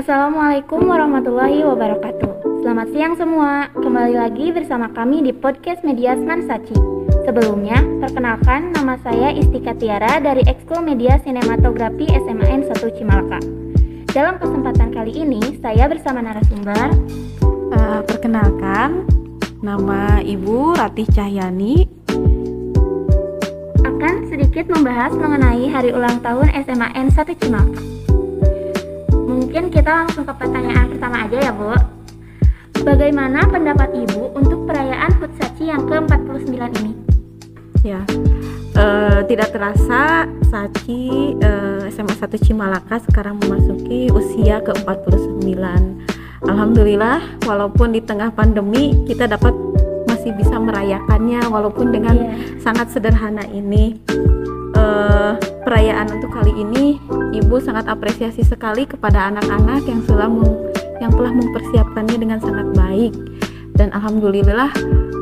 Assalamualaikum warahmatullahi wabarakatuh. Selamat siang semua. Kembali lagi bersama kami di podcast Mediasman Saci. Sebelumnya, perkenalkan nama saya Istika Tiara dari Ekskul Media Sinematografi SMAN 1 Cimalaka. Dalam kesempatan kali ini, saya bersama narasumber Uh, perkenalkan, nama Ibu Ratih Cahyani. akan sedikit membahas mengenai hari ulang tahun SMAN 1 Cimalaka. Mungkin kita langsung ke pertanyaan pertama aja ya, Bu. Bagaimana pendapat Ibu untuk perayaan HUT Saci yang ke-49 ini? Ya, uh, tidak terasa Saci uh, SMA 1 Cimalaka sekarang memasuki usia ke-49. Alhamdulillah, walaupun di tengah pandemi kita dapat masih bisa merayakannya walaupun dengan Iya. sangat sederhana ini. Eh, perayaan untuk kali ini, Ibu sangat apresiasi sekali kepada anak-anak yang telah yang telah mempersiapkannya dengan sangat baik. Dan alhamdulillah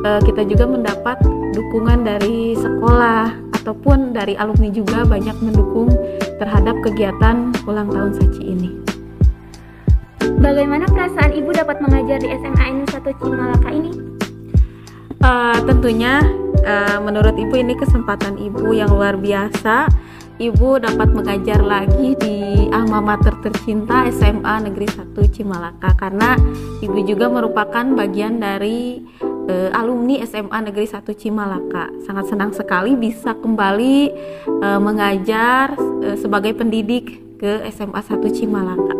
eh, kita juga mendapat dukungan dari sekolah ataupun dari alumni juga banyak mendukung terhadap kegiatan ulang tahun Saci ini. Bagaimana perasaan Ibu dapat mengajar di SMAN 1 Cimalaka ini? Eh, tentunya eh, menurut ibu ini kesempatan ibu yang luar biasa. Ibu dapat mengajar lagi di alma mater tercinta SMA Negeri 1 Cimalaka karena ibu juga merupakan bagian dari eh, alumni SMA Negeri 1 Cimalaka. Sangat senang sekali bisa kembali eh, mengajar eh, sebagai pendidik ke SMA 1 Cimalaka.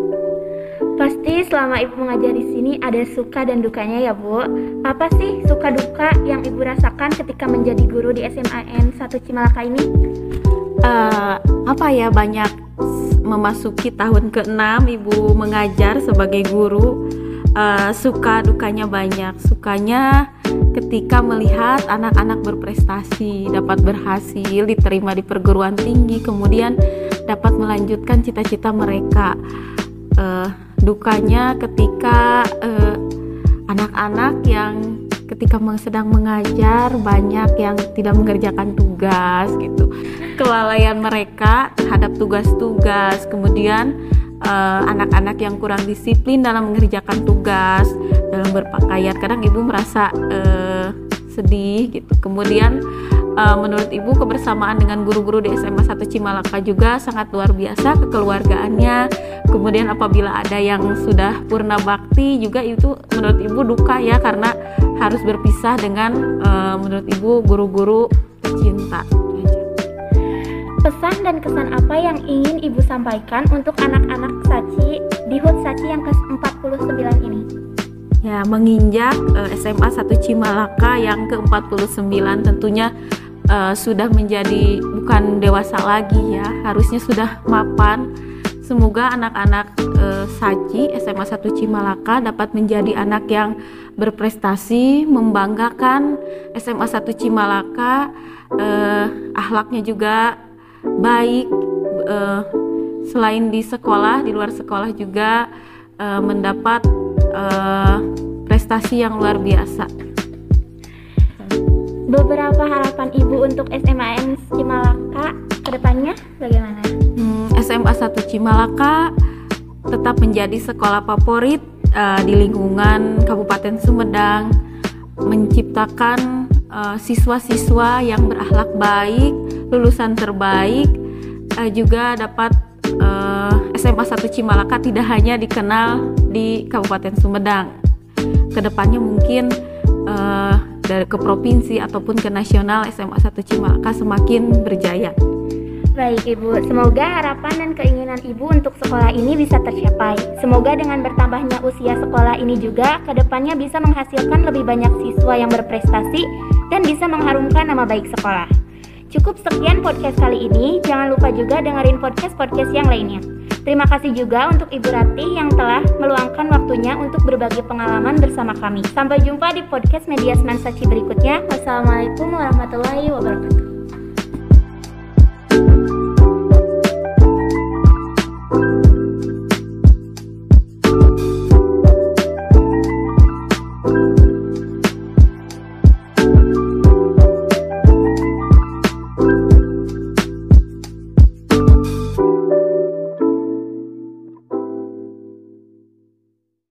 Pasti selama Ibu mengajar di sini ada suka dan dukanya ya, Bu. Apa sih suka duka yang Ibu rasakan ketika menjadi guru di SMAN 1 Cimalaka ini? Eh apa ya banyak memasuki tahun ke-6 ibu mengajar sebagai guru. Eh, suka dukanya banyak. Sukanya ketika melihat anak-anak berprestasi dapat berhasil diterima di perguruan tinggi kemudian dapat melanjutkan cita-cita mereka. Eh, dukanya ketika anak-anak yang ketika sedang mengajar banyak yang tidak mengerjakan tugas gitu. Kelalaian mereka terhadap tugas-tugas kemudian eh, anak-anak yang kurang disiplin dalam mengerjakan tugas dalam berpakaian. Kadang ibu merasa eh, sedih gitu. Kemudian eh, menurut ibu kebersamaan dengan guru-guru di SMA 1 Cimalaka juga sangat luar biasa kekeluargaannya kemudian apabila ada yang sudah purna bakti juga itu menurut ibu duka ya karena harus berpisah dengan eh, menurut ibu guru-guru tercinta Pesan dan kesan apa yang ingin Ibu sampaikan untuk anak-anak Saci di HUT Saci yang ke-49 ini? Ya menginjak eh, SMA 1 Cimalaka yang ke-49 tentunya eh, sudah menjadi bukan dewasa lagi ya harusnya sudah mapan. Semoga anak-anak eh, Saci SMA 1 Cimalaka dapat menjadi anak yang berprestasi membanggakan SMA 1 Cimalaka eh, akhlaknya juga baik eh, selain di sekolah di luar sekolah juga mendapat eh, prestasi yang luar biasa. Beberapa harapan Ibu untuk SMAN Cimalaka ke depannya bagaimana? Hmm, SMA 1 Cimalaka tetap menjadi sekolah favorit eh, di lingkungan Kabupaten Sumedang, menciptakan eh, siswa-siswa yang berakhlak baik, lulusan terbaik, eh, juga dapat eh, SMA 1 Cimalaka tidak hanya dikenal di Kabupaten Sumedang. Ke depannya mungkin eh, dari ke provinsi ataupun ke nasional SMA 1 Cimalaka semakin berjaya. Baik Ibu, semoga harapan dan keinginan Ibu untuk sekolah ini bisa tercapai. Semoga dengan bertambahnya usia sekolah ini juga, ke depannya bisa menghasilkan lebih banyak siswa yang berprestasi dan bisa mengharumkan nama baik sekolah. Cukup sekian podcast kali ini, jangan lupa juga dengerin podcast-podcast yang lainnya. Terima kasih juga untuk Ibu Ratih yang telah meluangkan waktunya untuk berbagi pengalaman bersama kami. Sampai jumpa di podcast Media Seman Saci berikutnya. Wassalamualaikum warahmatullahi wabarakatuh.